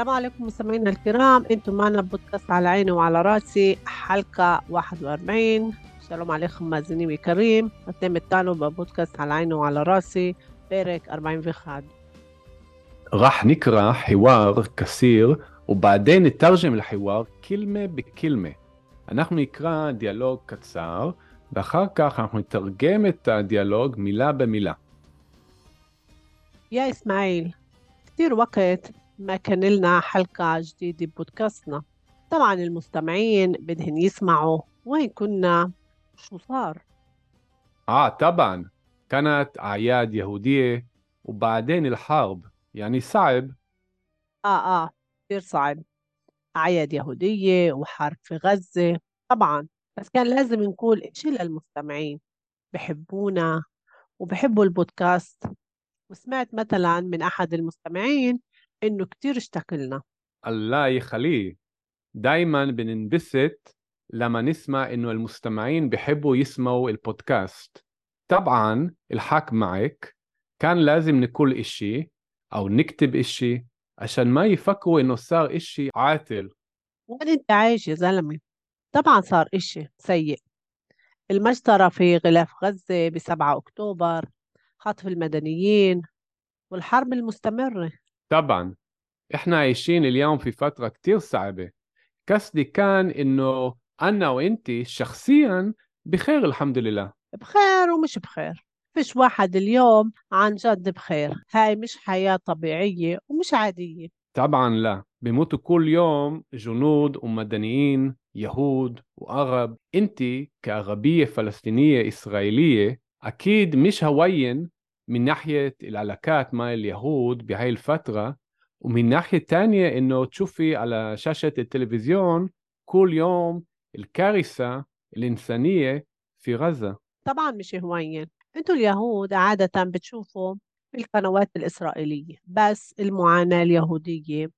السلام عليكم مستمعينا الكرام انتم معنا بودكاست على عيني وعلى راسي حلقة 41 السلام عليكم مازني وكريم אתם איתנו בבודקאסט על עין ועל רסי, פרק 41. راح نقرأ حوار كثير وبعدين نترجم الحوار كلمة بكلمة. אנחנו נקרא דיאלוג קצר ואחר כך אנחנו נתרגם את הדיאלוג מילה במילה. יא إسماعيل כתיר וקט ما كان لنا حلقة جديدة بودكاستنا طبعا المستمعين بدهن يسمعوا وين كنا شو صار؟ آه طبعا. كانت أعياد يهودية وبعدين الحرب. يعني صعب. آه آه كتير صعب. أعياد يهودية وحرب في غزة. طبعا. بس كان لازم نقول إشي للمستمعين. بحبونا وبحبوا البودكاست. وسمعت مثلا من أحد المستمعين إنه كتير اشتاق لنا الله يخليه. دايما بننبسط لما نسمع إنه المستمعين بيحبوا يسمعوا البودكاست. طبعا الحق معك. كان لازم نقول إشي أو نكتب إشي عشان ما يفكروا إنه صار إشي عاطل. وين أنت عايش يا زلمة؟ طبعا صار إشي سيء. المجزرة في غلاف غزة بسبعة أكتوبر خطف المدنيين والحرب المستمرة. طبعا. إحنا عايشين اليوم في فترة كتير صعبة. قصدي كان إنه أنا وإنتي شخصيا بخير الحمد لله. بخير ومش بخير. فيش واحد اليوم عن جد بخير. هاي مش حياة طبيعية ومش عادية. طبعا لا. بيموتوا كل يوم جنود ومدنيين يهود وعرب انت كعربية فلسطينية إسرائيلية أكيد مش هوين من ناحية العلاقات مع اليهود بهاي الفترة ومن ناحية تانية إنه تشوفي على شاشة التلفزيون كل يوم الكارثة الإنسانية في غزة. طبعا مش هوين أنتوا اليهود عادة بتشوفوا القنوات الإسرائيلية بس المعاناة اليهودية.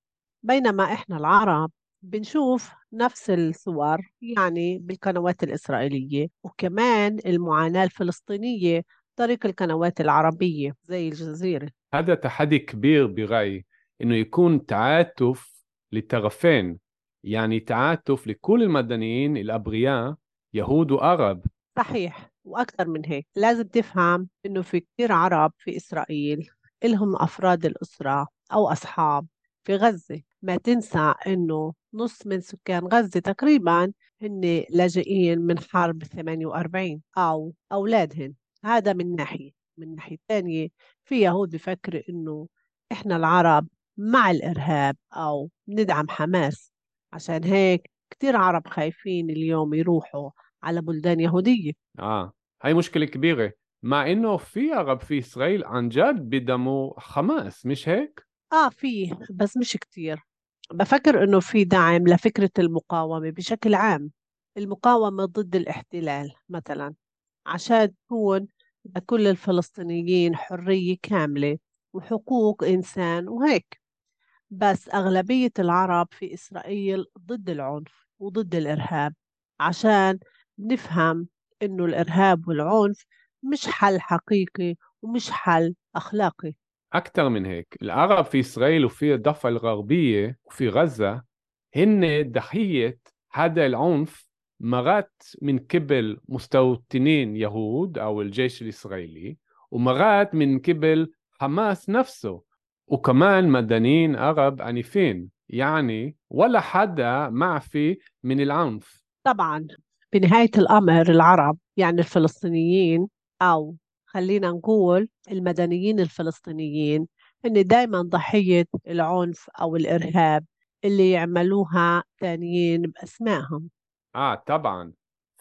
بينما إحنا العرب بنشوف نفس الصور يعني بالقنوات الإسرائيلية وكمان المعاناة الفلسطينية طريق القنوات العربية زي الجزيرة. هذا تحدي كبير برأيي إنه يكون تعاطف للطرفين يعني تعاطف لكل المدنيين الأبرياء يهود وعرب صحيح وأكثر من هيك. لازم تفهم إنه في كثير عرب في إسرائيل إلهم أفراد الأسرة أو أصحاب في غزة. ما تنسى إنه نص من سكان غزة تقريبا هن لاجئين من حرب 48 أو أولادهن. هذا من ناحية من ناحية ثانية في يهود بفكروا إنه إحنا العرب مع الإرهاب أو ندعم حماس. عشان هيك كتير عرب خايفين اليوم يروحوا على بلدان يهودية. آه هاي مشكلة كبيرة. مع إنه في عرب في إسرائيل عن جد بدموا حماس مش هيك؟ آه في بس مش كتير. بفكر إنه في دعم لفكرة المقاومة بشكل عام. المقاومة ضد الاحتلال مثلا. عشان تكون لكل الفلسطينيين حرية كاملة وحقوق إنسان وهيك. بس أغلبية العرب في إسرائيل ضد العنف وضد الإرهاب عشان نفهم إنه الإرهاب والعنف مش حل حقيقي ومش حل أخلاقي. أكثر من هيك العرب في إسرائيل وفي الضفة الغربية وفي غزة هن ضحية هذا العنف مرات من قبل مستوطنين يهود أو الجيش الإسرائيلي ومرات من قبل حماس نفسه وكمان مدنيين عرب عنيفين يعني ولا حدا معفي من العنف طبعا بنهاية الأمر العرب يعني الفلسطينيين أو خلينا نقول المدنيين الفلسطينيين هن دايما ضحية العنف أو الإرهاب اللي يعملوها تانيين بأسمائهم. آه طبعا.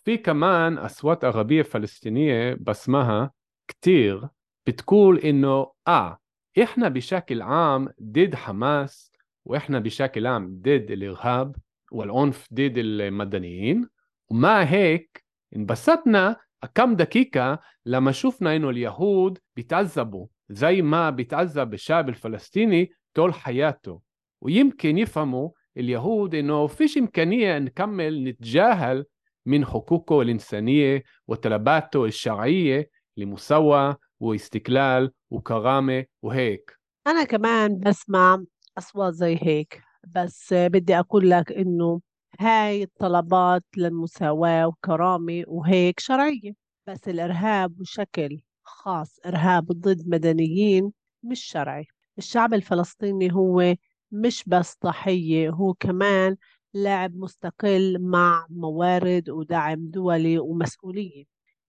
في كمان أصوات عربية فلسطينية بسمها كتير بتقول إنه آه إحنا بشكل عام ضد حماس وإحنا بشكل عام ضد الإرهاب والعنف ضد المدنيين. ومع هيك انبسطنا كم دقيقة لما شفنا إنه اليهود بيتعذبوا زي ما بيتعذب الشعب الفلسطيني طول حياته. ويمكن يفهموا اليهود إنه فيش إمكانية نكمل نتجاهل من حقوقه الإنسانية وطلباته الشرعية لمساواة واستقلال وكرامة وهيك. أنا كمان بسمع أصوات زي هيك بس بدي أقول لك إنه هاي الطلبات للمساواة وكرامة وهيك شرعية بس الإرهاب بشكل خاص إرهاب ضد مدنيين مش شرعي. الشعب الفلسطيني هو مش بس ضحية هو كمان لاعب مستقل مع موارد ودعم دولي ومسؤولية.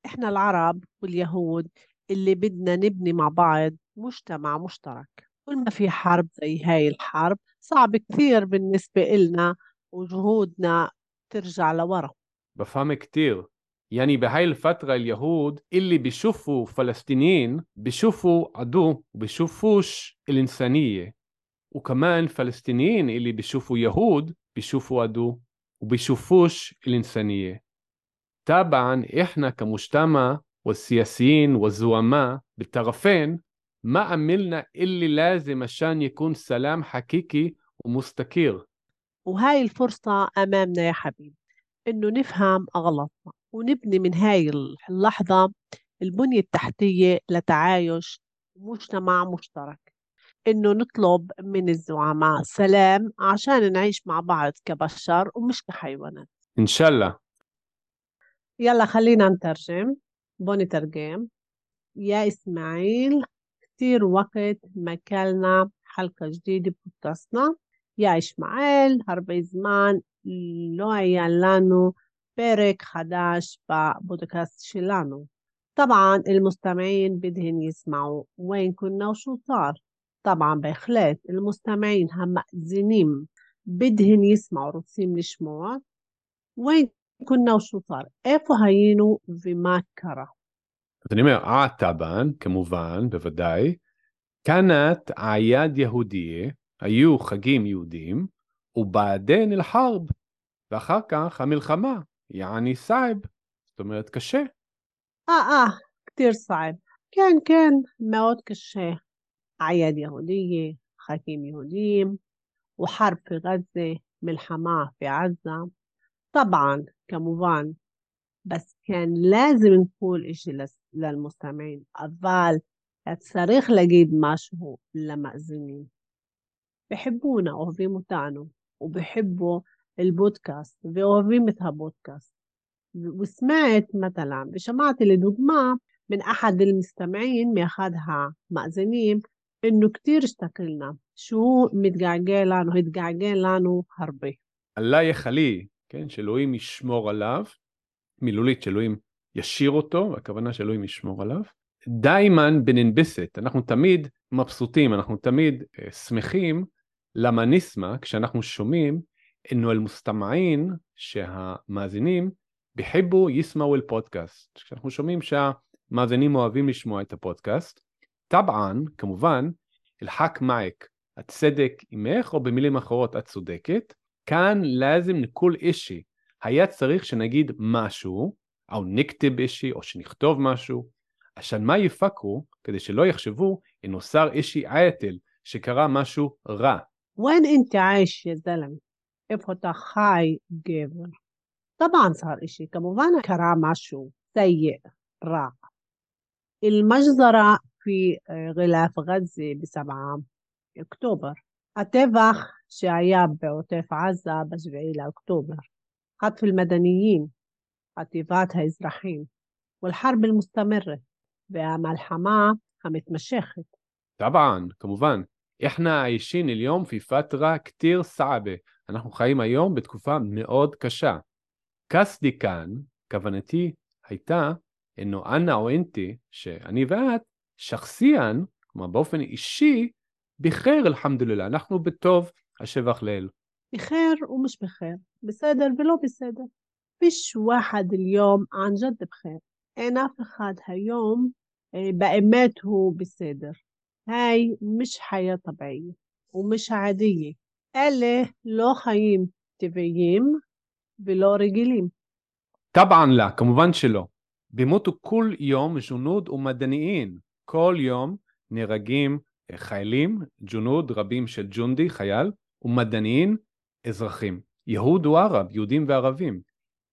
إحنا العرب واليهود اللي بدنا نبني مع بعض مجتمع مشترك. كل ما في حرب زي هاي الحرب صعب كثير بالنسبة إلنا وجهودنا ترجع لورا. بفهم كتير. يعني بهاي الفترة اليهود اللي بيشوفوا فلسطينيين بيشوفوا عدو وبيشوفوش الإنسانية. وكمان فلسطينيين اللي بيشوفوا يهود بيشوفوا عدو وبيشوفوش الإنسانية. طبعا إحنا كمجتمع والسياسيين والزعماء بالطرفين ما عملنا اللي لازم عشان يكون سلام حقيقي ومستقر وهاي الفرصة أمامنا يا حبيبي إنه نفهم أغلاطنا ونبني من هاي اللحظة البنية التحتية لتعايش مجتمع مشترك. إنه نطلب من الزعماء سلام عشان نعيش مع بعض كبشر ومش كحيوانات إن شاء الله يلا خلينا نترجم بوني ترجم يا إسماعيل كتير وقت ما كلنا حلقة جديدة بودكاستنا يا إسماعيل הרבה זמן לא היה לנו פרק חדש בבודקאסט שלנו. طبعا المستمعين بدهن يسمعوا وين كنا وشو صار طبعا בהחלט المستمعين המאזינים بدهن يسمعوا רוצים לשמוע وين كنا وشو صار איפה היינו ומה קרה אז אני אומר, אה, טבען, כמובן, בוודאי, كانت أعياد يهودية, היו חגים יהודים, ובעדין אל-חרב, ואחר כך המלחמה, יעני סייב, זאת אומרת קשה. אה, אה, كتير صعب כן, כן, מאוד קשה. أعياد يهودية خاتيم يهوديم وحرب في غزة من حماه في عزة. طبعا كمبان بس كان لازم نقول إشي للمستمعين. أفال צריך ما משהו למאזינים. بحبونا אוהבים متعنو وبحبوا البودكاست. ואוהבים את بودكاست. وسمعت مثلا بشمعت الدقمة من أحد المستمعين ماخذها أحد إنه كتير اشتكلنا شو متقعقع לנו, התגעגע לנו הרבה. אללה יחלי, כן, שאלוהים ישמור עליו, מילולית שאלוהים ישיר אותו, הכוונה שאלוהים ישמור עליו. דיימן בננבסת, אנחנו תמיד מבסוטים, אנחנו תמיד uh, שמחים למה נשמע כשאנחנו שומעים אינו אל מוסתמעין שהמאזינים בחיבו ישמעו אל פודקאסט. כשאנחנו שומעים שהמאזינים אוהבים לשמוע את הפודקאסט, טבען, כמובן, אלחק מייק, הצדק עמך, או במילים אחרות, את צודקת. כאן לאזם נקול אישי, היה צריך שנגיד משהו, או נקטב אישי, או שנכתוב משהו. עשן מה יפקרו, כדי שלא יחשבו, אנוסר אישי אייתל, שקרה משהו רע. وين انت יא זלם, איפה אתה חי, גבר? טבען שר אישי, כמובן קרה משהו סייר, רע. אל מג'זרה في غلاف غزة بسبعة أكتوبر الطبح שהיה بعطيف عزة ב-7 قطف المدنيين, חטיבת האזרחים, والحرب المستمرة, והמלחמה המתמשכת. طبعا, כמובן. احنا عايشين اليوم في فترة كتير صعبة. אנחנו חיים היום בתקופה מאוד קשה. קסדי כאן, כוונתי הייתה, אינו אנה או אינתי, שאני ואת, שחסיאן, כלומר באופן אישי, בחיר אלחמדוללה, אנחנו בטוב, השבח לאל. בחיר ומש בחיר, בסדר ולא בסדר. פיש וחד אל-יום ענג'ד בחיר. אין אף אחד היום אה, באמת הוא בסדר. היי מש חיה טבעי ומש עדייה. אלה לא חיים טבעיים ולא רגילים. טבען לה, כמובן שלא. בימותו כל יום ז'ונוד ומדעניים. כל יום נהרגים אה, חיילים, ג'ונוד, רבים של ג'ונדי, חייל, ומדעניים, אזרחים. יהוד או ערב, יהודים וערבים.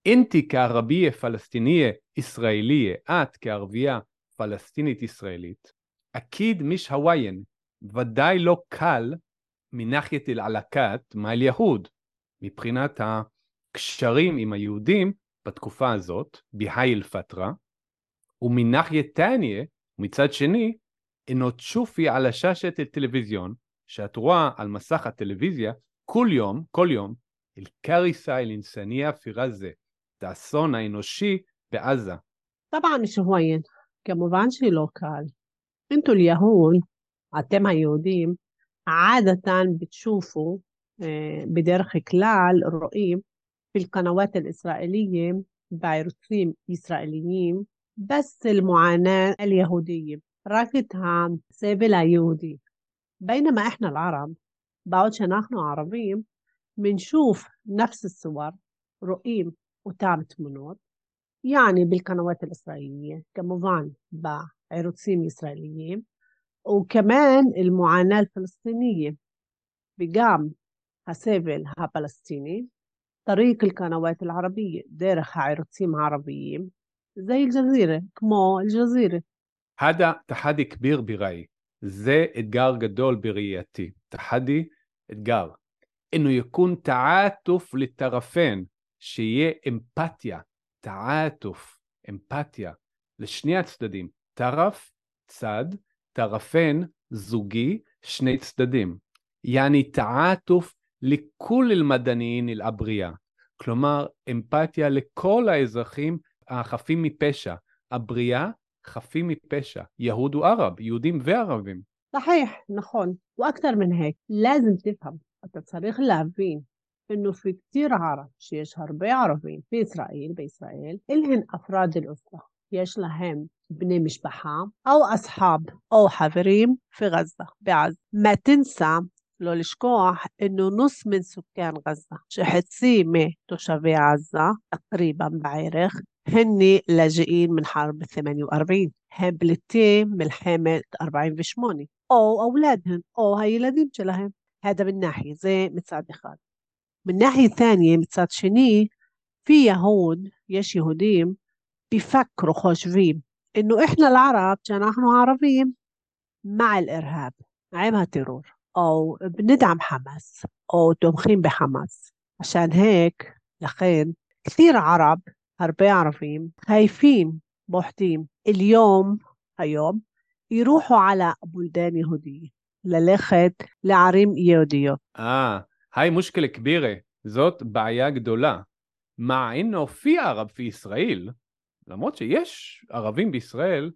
אינתי כערבייה פלסטיניה ישראליה, את כערבייה פלסטינית ישראלית, אקיד מיש הוויין, ודאי לא קל מנחית אל עלקת מעל יהוד, מבחינת הקשרים עם היהודים בתקופה הזאת, בהאי אל-פטרה, ומנחיה תניא, ומצד שני, אינו צ'ופי על הששת הטלוויזיון, שאת רואה על מסך הטלוויזיה כל יום, כל יום, אל קריסה אל אינסניה אפירה זה, את האסון האנושי בעזה. טבען شهوين כמובן שהיא לא קל. אינתו ליהון, אתם היהודים, عادة בצ'ופו, אה, בדרך כלל רואים في אל الإسرائيلية בערוצים ישראליים بس المعاناة اليهودية. راكتها سابلة يهودي. بينما إحنا العرب بعد نحن عربيين بنشوف نفس الصور رؤيم وتعمة منور يعني بالقنوات الإسرائيلية كمובן بعروسين إسرائيليين وكمان المعاناة الفلسطينية. بقام هسابل ها فلسطيني طريق القنوات العربية دارخ عروسين عربيين زي الجزيرة כמו الجزيرة هذا تحدي كبير برايي זה אתגר גדול בראייתי. תחדי, אתגר. إنه يكون تعاطف للطرفين שיהיה אמפתיה, تعاطف, אמפתיה, לשני הצדדים. טרף, צד, טרפן, זוגי, שני צדדים. יעני تعاطف לכל المدنيين الأبرياء. כלומר, אמפתיה לכל האזרחים החפים מפשע. הבריאה חפים מפשע, יהוד וערב, יהודים וערבים. صحيح نכון وأكثر من هيك لازم تفهم. أنت צריך להבין انه في كثير عرب فيش הרבה عربين في اسرائيل باسرائيل الهن افراد الاسره יש להם בני משפחה או אסחאב או חברים في غزة. بعز ما تنسى לא לשכוח انه נוס מן סוכן غزة שחצי מתושבי עזה תקריבן בערך هن لاجئين من حرب 48 הם פליטים מלחמת 48 أو أولادهم أو הילדים שלהם هذا من ناحية زي מצד אחד. من ناحية ثانية מצד שני في يهود يش يهوديم بيفكروا خاشفين إنه إحنا العرب عشان نحن عربيين مع الإرهاب مع الترور أو بندعم حماس أو تمخين بحماس عشان هيك لخين كثير عرب הרבה ערבים חייפים, פוחדים. אל-יום, היום, ירוחו על הבולדן יהודי, ללכת לערים יהודיות. אה, היי מושקל כבירה, זאת בעיה גדולה. מה, אין הופיע ערב פי ישראל? למרות שיש ערבים בישראל,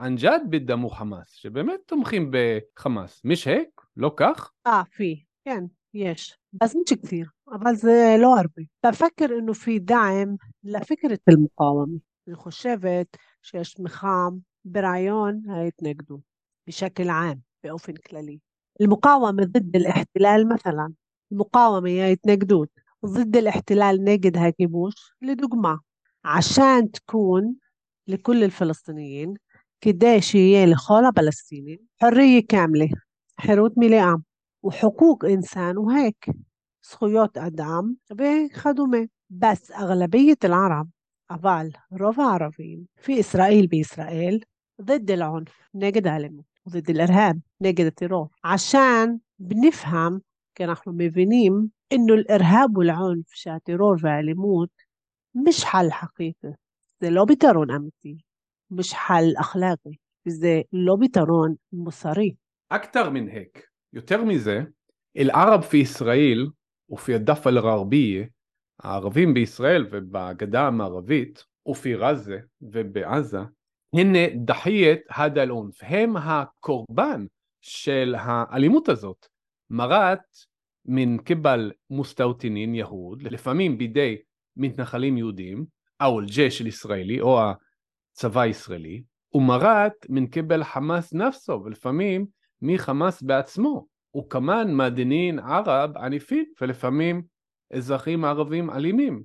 אנג'אד בדמו חמאס, שבאמת תומכים בחמאס. מי שהק? לא כך? אה, פי, כן, יש. אז مش كثير אבל זה לא הרבה. بفكر إنه في دعم لفكرة المقاومة. אני חושבת שיש תמיכה ברעיון ההתנגדות بشكل عام באופן كلالي المقاومة ضد الاحتلال مثلا المقاومة هي התנגדות ضد الاحتلال نجد הכיבוש לדוגמה عشان تكون لكل الفلسطينيين كده שיהיה לכל הפלסטינים حرية كاملة חירות מלאה وحقوق إنسان وهيك זכויות אדם וכדומה. بس أغلبية العرب אבל רוב הערבים في إسرائيل בישראל ضد العنف نجد האלימות وضد الإرهاب نجد الترور عشان بنفهم كنحن مبينين إنه الإرهاب والعنف שהטרור והאלימות مش حل حقيقي זה לא פתרון אמיתי, مش حل أخلاقي וזה לא פתרון מוסרי. أكتر من هيك יותר מזה, אל-ערב פי ישראל, ופי הדף אל-ערבי, הערבים בישראל ובגדה המערבית, ופי רזה ובעזה, הנה דחיית הד אל-אונף, הם הקורבן של האלימות הזאת. מרת מן קיבל מוסטאוטינין יהוד, לפעמים בידי מתנחלים יהודים, או אל-ג'ה של ישראלי, או הצבא הישראלי, ומרת מן קיבל חמאס נפסו, ולפעמים מחמאס בעצמו, וכמן מדינין ערב עניפים, ולפעמים אזרחים ערבים אלימים.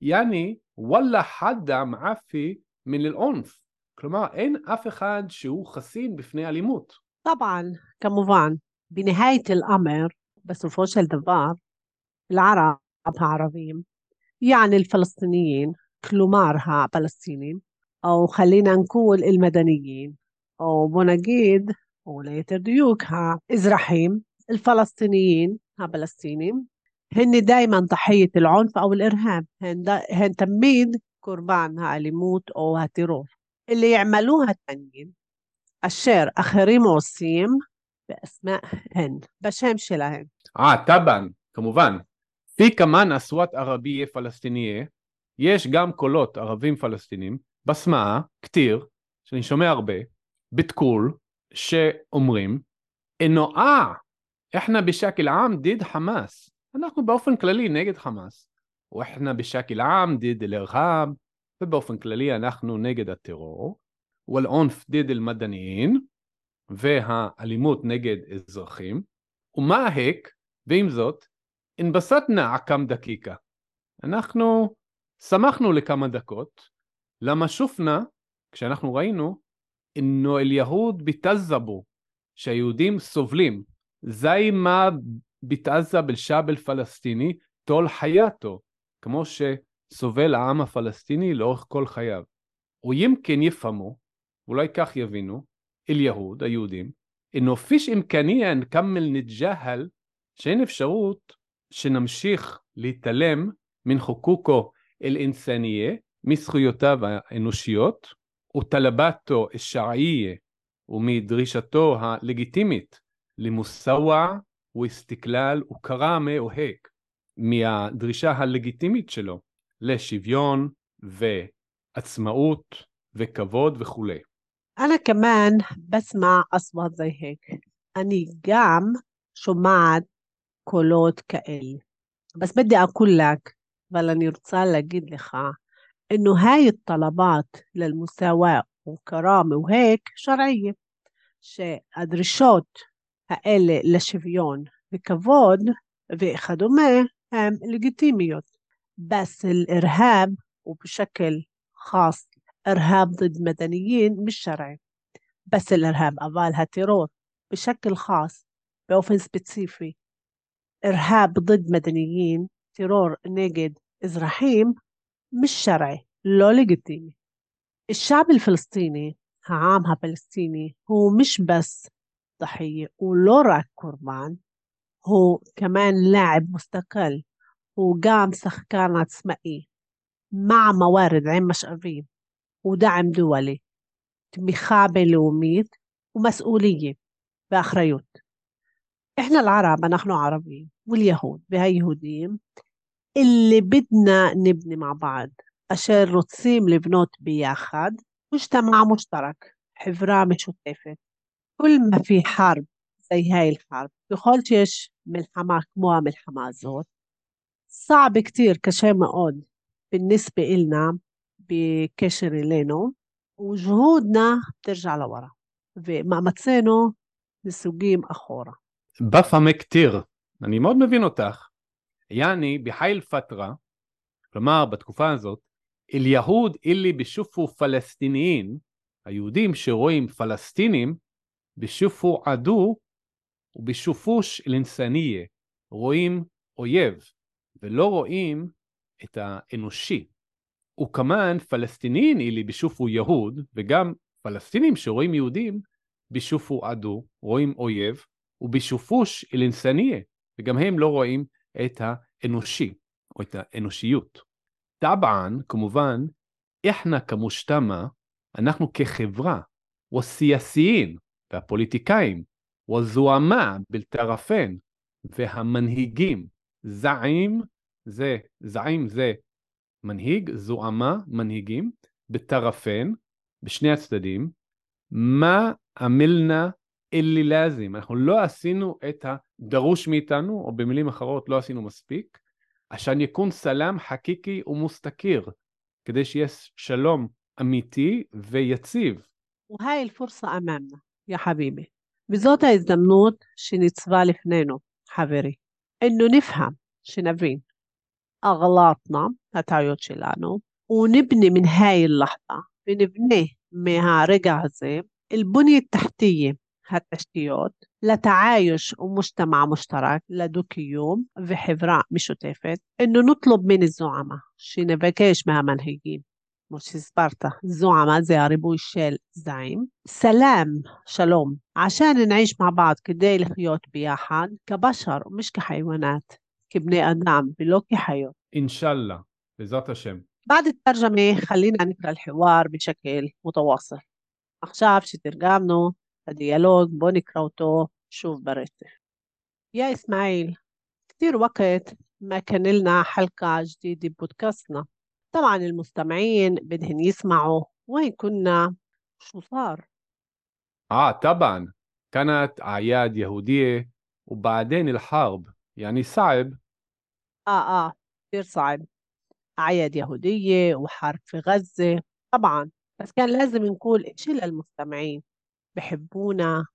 יעני, וואלה חדה מעפי מן אל-עונף. כלומר, אין אף אחד שהוא חסין בפני אלימות. טבען, כמובן, בנהיית אל-אמר, בסופו של דבר, العرب הערבים, يعني الفلسطينيين, כלומר הפלסטינים, או חלינן כול אל-מדניין, או בוא נגיד, או ליתר דיוק האזרחים الفلسطينيين הפלסטינים هن دايما ضحية العنف أو الإرهاب هن, دا هن تميد قربان האלימות או הטרור. اللي يعملوها التانيين אשר אחרים עושים באסמא' הן, בשם שלהם. אה, טבען, כמובן. פי כמן אסוואט ערבייה פלסטיניה, יש גם קולות ערבים פלסטינים, בסמאה, כתיר, שאני שומע הרבה, בתקול, שאומרים, אנואה, איחנה בשקל עם דיד חמאס. אנחנו באופן כללי נגד חמאס. או איחנה בשקל עם דיד אל-ארהב, ובאופן כללי אנחנו נגד הטרור. ואל-עונף דיד אל-מדעניים, והאלימות נגד אזרחים. ומה ההק, ועם זאת, אינבסטנה עקם דקיקה. אנחנו שמחנו לכמה דקות, למה שופנה, כשאנחנו ראינו, אינו אל יהוד בתזבו, שהיהודים סובלים. זי מה בתעזה בלשאב אל פלסטיני תול חייתו, כמו שסובל העם הפלסטיני לאורך כל חייו. כן יפמו, אולי כך יבינו, אל יהוד, היהודים, אינו פיש אימקניה נקמל נג'הל, שאין אפשרות שנמשיך להתעלם מן חוקוקו אל אינסניה, מזכויותיו האנושיות וטלבתו השרעייה ומדרישתו הלגיטימית למוסאווה ואסתקלל וקראמה והק מהדרישה הלגיטימית שלו לשוויון ועצמאות וכבוד וכולי. أنا كمان بسمع أصوات زي هيك أني גם שומעת קולות כאלה. بس بدي أقول لك אבל אני רוצה להגיד לך إنه هاي الطلبات للمساواة وكرامة وهيك شرعية שהדרישות האלה לשוויון וכבוד וכדומה הן לגיטימיות. بس الإرهاب وبشكل خاص إرهاب ضد مدنيين مش شرعي بس الإرهاب أفال هالتيرور بشكل خاص بأوفن سبيسيفي إرهاب ضد مدنيين تيرور نجد إزراحيم مش شرعي لو ليجيتيمي الشعب الفلسطيني عامها فلسطيني هو مش بس ضحية ولو راك قربان هو كمان لاعب مستقل وقام سخكانة سمائي مع موارد عين مشقرية ودعم دولي. بخابة لوميت ومسؤولية بأخريوت إحنا العرب نحن عربيين واليهود بهاي يهوديين اللي بدنا نبني مع بعض أشير רוצים לבנות ביחד مجتمع مشترك חברה משותפת كل ما في حرب زي هاي الحرب بكل שיש ملحمة כמו המלחמה הזאת صعب كتير קשה מאוד بالنسبة إلنا بكشر إلينا وجهودنا بترجع لورا ומאמצינו נסוגים אחורה. בפעמי כתיר, אני מאוד מבין אותך. יעני בחיל פטרה, כלומר בתקופה הזאת, אל יהוד אילי בשופו פלסטיניים, היהודים שרואים פלסטינים, בשופו עדו ובשופוש אל-אינסניה, רואים אויב, ולא רואים את האנושי. וכמן פלסטינין אילי בשופו יהוד, וגם פלסטינים שרואים יהודים, בשופו עדו, רואים אויב, ובשופוש אל-אינסניה, וגם הם לא רואים את האנושי, או את האנושיות. טבען, כמובן, איחנה כמושתמה, אנחנו כחברה, וסיאסיין, והפוליטיקאים, וזוהמה בלטרפן, והמנהיגים, זעים זה, זעים זה מנהיג, זוהמה, מנהיגים, בטרפן, בשני הצדדים, מה עמלנה אלילזים, אנחנו לא עשינו את הדרוש מאיתנו, או במילים אחרות לא עשינו מספיק. עשן יקון סלאם חקיקי ומוסתכיר, כדי שיהיה שלום אמיתי ויציב. והי אל-פורסה אממנה, יא חביבי. וזאת ההזדמנות שניצבה לפנינו, חברי. אינו נפהם, שנבין. אגלטנה, הטעויות שלנו, ונבנה מן היי לחטא, ונבנה מהרגע הזה, אל-בוניה תחתיה. התשתיות לתעאיוש ומשתמע משתרק, לדו-קיום וחברה משותפת, אנו נטלוב מן זועמה, שנבקש מהמנהיגים, כמו שהסברת, זועמה זה הריבוי של זעים, סלאם, שלום, עשן נעיש מעבד כדי לחיות ביחד, כבשר ומש כחיוונת, כבני אדם ולא כחיות. אינשאללה, בעזרת השם. بعد الترجمة خلينا نقرأ الحوار بشكل متواصل. עכשיו שתרגמנו ديالوج بونكراوتو شوف بريته يا إسماعيل كتير وقت ما كان لنا حلقة جديدة ببودكاستنا طبعا المستمعين بدهن يسمعوا وين كنا؟ شو صار؟ آه طبعا. كانت أعياد يهودية وبعدين الحرب. يعني صعب. آه آه كتير صعب. أعياد يهودية وحرب في غزة. طبعا. بس كان لازم نقول شيء للمستمعين. بحبونا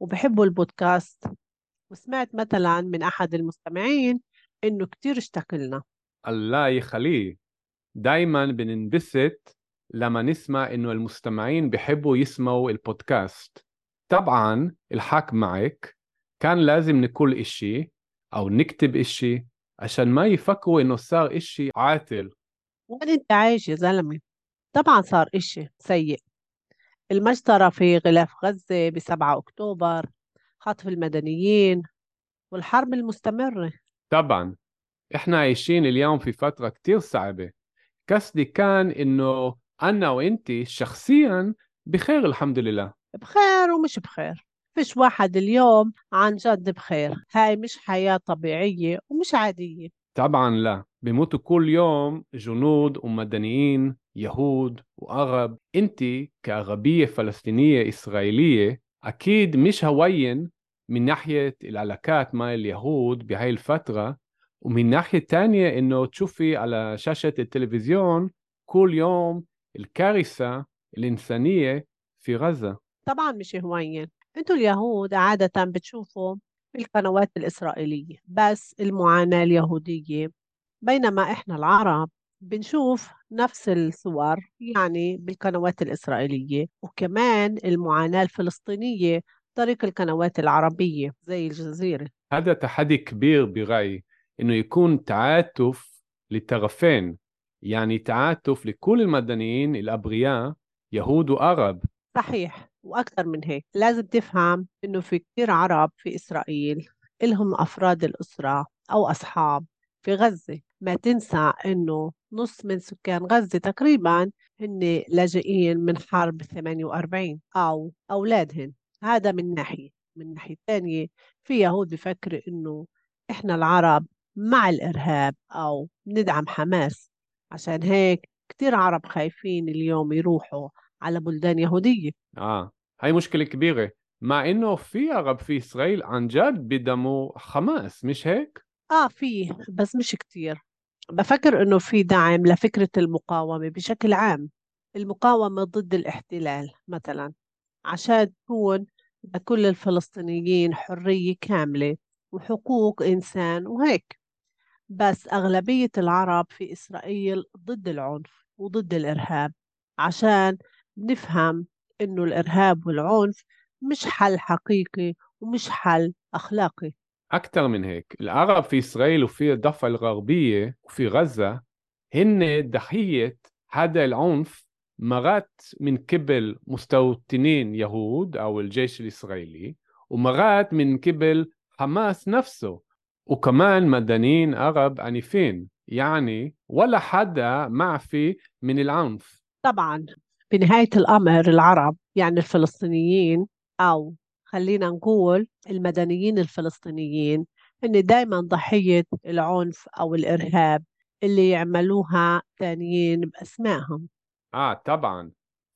وبحبوا البودكاست. وسمعت مثلا من أحد المستمعين إنه كتير اشتاق لنا الله يخليه. دايما بننبسط لما نسمع إنه المستمعين بحبوا يسمعوا البودكاست. طبعا الحق معك. كان لازم نقول إشي أو نكتب إشي عشان ما يفكروا إنه صار إشي عاطل. وين أنت عايش يا زلمة؟ طبعا صار إشي سيء. المجزرة في غلاف غزة بسبعة أكتوبر خطف المدنيين والحرب المستمرة. طبعا إحنا عايشين اليوم في فترة كتير صعبة. قصدي كان إنه أنا وإنتي شخصيا بخير الحمد لله. بخير ومش بخير. فيش واحد اليوم عن جد بخير. هاي مش حياة طبيعية ومش عادية. طبعا لا. بيموتوا كل يوم جنود ومدنيين يهود وعرب انت كعربية فلسطينية إسرائيلية أكيد مش هوين من ناحية العلاقات مع اليهود بهاي الفترة ومن ناحية تانية إنه تشوفي على شاشة التلفزيون كل يوم الكارثة الإنسانية في غزة طبعا مش هوين أنتوا اليهود عادة بتشوفوا في القنوات الإسرائيلية بس المعاناة اليهودية بينما إحنا العرب بنشوف نفس الصور يعني بالقنوات الإسرائيلية وكمان المعاناة الفلسطينية طريق القنوات العربية زي الجزيرة. هذا تحدي كبير برأيي إنه يكون تعاطف للطرفين يعني تعاطف لكل المدنيين الأبرياء يهود وعرب. صحيح وأكثر من هيك. لازم تفهم إنه في كتير عرب في إسرائيل إلهم أفراد الأسرة أو أصحاب. في غزة ما تنسى إنه نص من سكان غزة تقريبا هن لاجئين من حرب 48 أو أولادهن. هذا من ناحية. من ناحية ثانية في يهود بفكر إنه إحنا العرب مع الإرهاب أو ندعم حماس. عشان هيك كتير عرب خايفين اليوم يروحوا على بلدان يهودية. آه. هاي مشكلة كبيرة. مع إنه في عرب في إسرائيل عن جد بدموا حماس مش هيك؟ آه فيه بس مش كتير. بفكر إنه في دعم لفكرة المقاومة بشكل عام. المقاومة ضد الاحتلال مثلا عشان تكون لكل الفلسطينيين حرية كاملة وحقوق إنسان وهيك. بس أغلبية العرب في إسرائيل ضد العنف وضد الإرهاب عشان نفهم إنه الإرهاب والعنف مش حل حقيقي ومش حل أخلاقي. أكثر من هيك. العرب في إسرائيل وفي الضفة الغربية وفي غزة هن ضحية هذا العنف مرات من قبل مستوطنين يهود أو الجيش الإسرائيلي ومرات من قبل حماس نفسه وكمان مدنيين عرب عنيفين. يعني ولا حدا معفي من العنف. طبعا. بنهاية الأمر العرب يعني الفلسطينيين أو خلينا نقول المدنيين الفلسطينيين هن دايما ضحية العنف أو الإرهاب اللي يعملوها تانيين بأسمائهم. آه طبعا.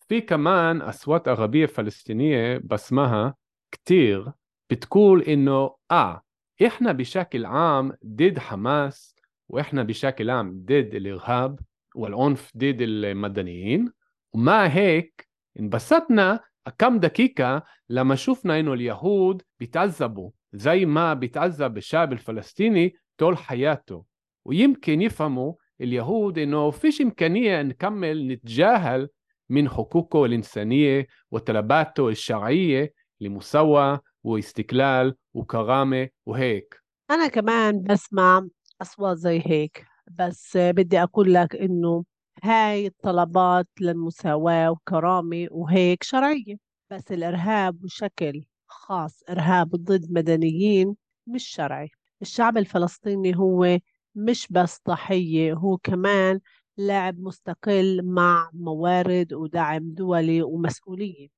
في كمان أصوات عربية فلسطينية بأسمها كتير بتقول إنه آه إحنا بشكل عام ضد حماس وإحنا بشكل عام ضد الإرهاب والعنف ضد المدنيين ومع هيك انبسطنا كم دقيقة لما شفنا إنه اليهود بيتعذبوا زي ما بيتعذب الشعب الفلسطيني طول حياته. ويمكن يفهموا اليهود إنه فيش إمكانية نكمل نتجاهل من حقوقه الإنسانية وطلباته الشرعية لمساواة واستقلال وكرامة وهيك. أنا كمان بسمع أصوات زي هيك بس بدي أقول لك إنه هاي الطلبات للمساواة وكرامة وهيك شرعية. بس الإرهاب بشكل خاص إرهاب ضد مدنيين مش شرعي. الشعب الفلسطيني هو مش بس ضحية هو كمان لاعب مستقل مع موارد ودعم دولي ومسؤولية.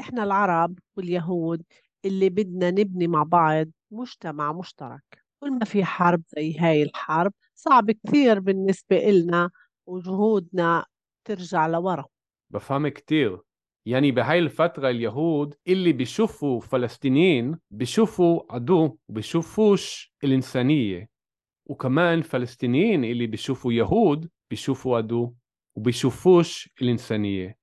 إحنا العرب واليهود اللي بدنا نبني مع بعض مجتمع مشترك. كل ما في حرب زي هاي الحرب صعب كثير بالنسبة إلنا وجهودنا ترجع لورا. بفهم كتير. يعني بهاي الفترة اليهود اللي بيشوفوا فلسطينيين بيشوفوا عدو وبيشوفوش الإنسانية. وكمان فلسطينيين اللي بيشوفوا يهود بيشوفوا عدو وبيشوفوش الإنسانية.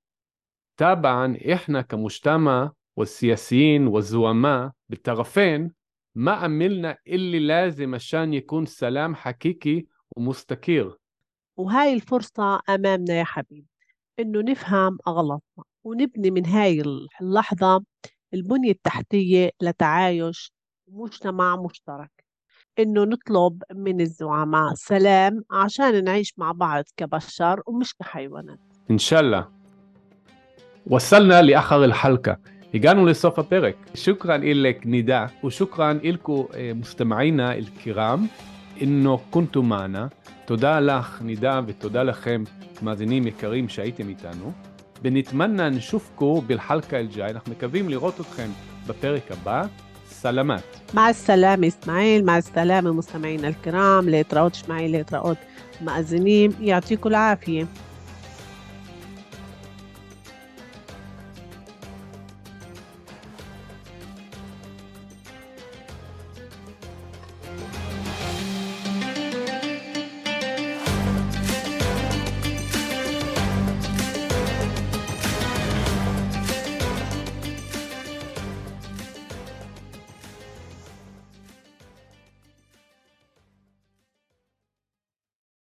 طبعا إحنا كمجتمع والسياسيين والزعماء بالطرفين ما عملنا اللي لازم عشان يكون سلام حقيقي ومستقر وهاي الفرصة أمامنا يا حبيبي إنه نفهم أغلاطنا ونبني من هاي اللحظة البنية التحتية لتعايش مجتمع مشترك إنه نطلب من الزعماء سلام عشان نعيش مع بعض كبشر ومش كحيوانات إن شاء الله وصلنا لآخر الحلقة הגענו לסוף הפרק. שוכרן إلك نداء وشكرا لكم مستمعينا الكرام إنه אינו קונטומנה. תודה לך, נידה, ותודה לכם, מאזינים יקרים שהייתם איתנו. בנתמנן שופקו בלחלקה אל ג'אי, אנחנו מקווים לראות אתכם בפרק הבא. סלמת. מה סלאם אסמאעיל, מה סלאם המוסלמעין אל-כרם, להתראות שמעיל, להתראות מאזינים, יעתיקו אל-עאפיה.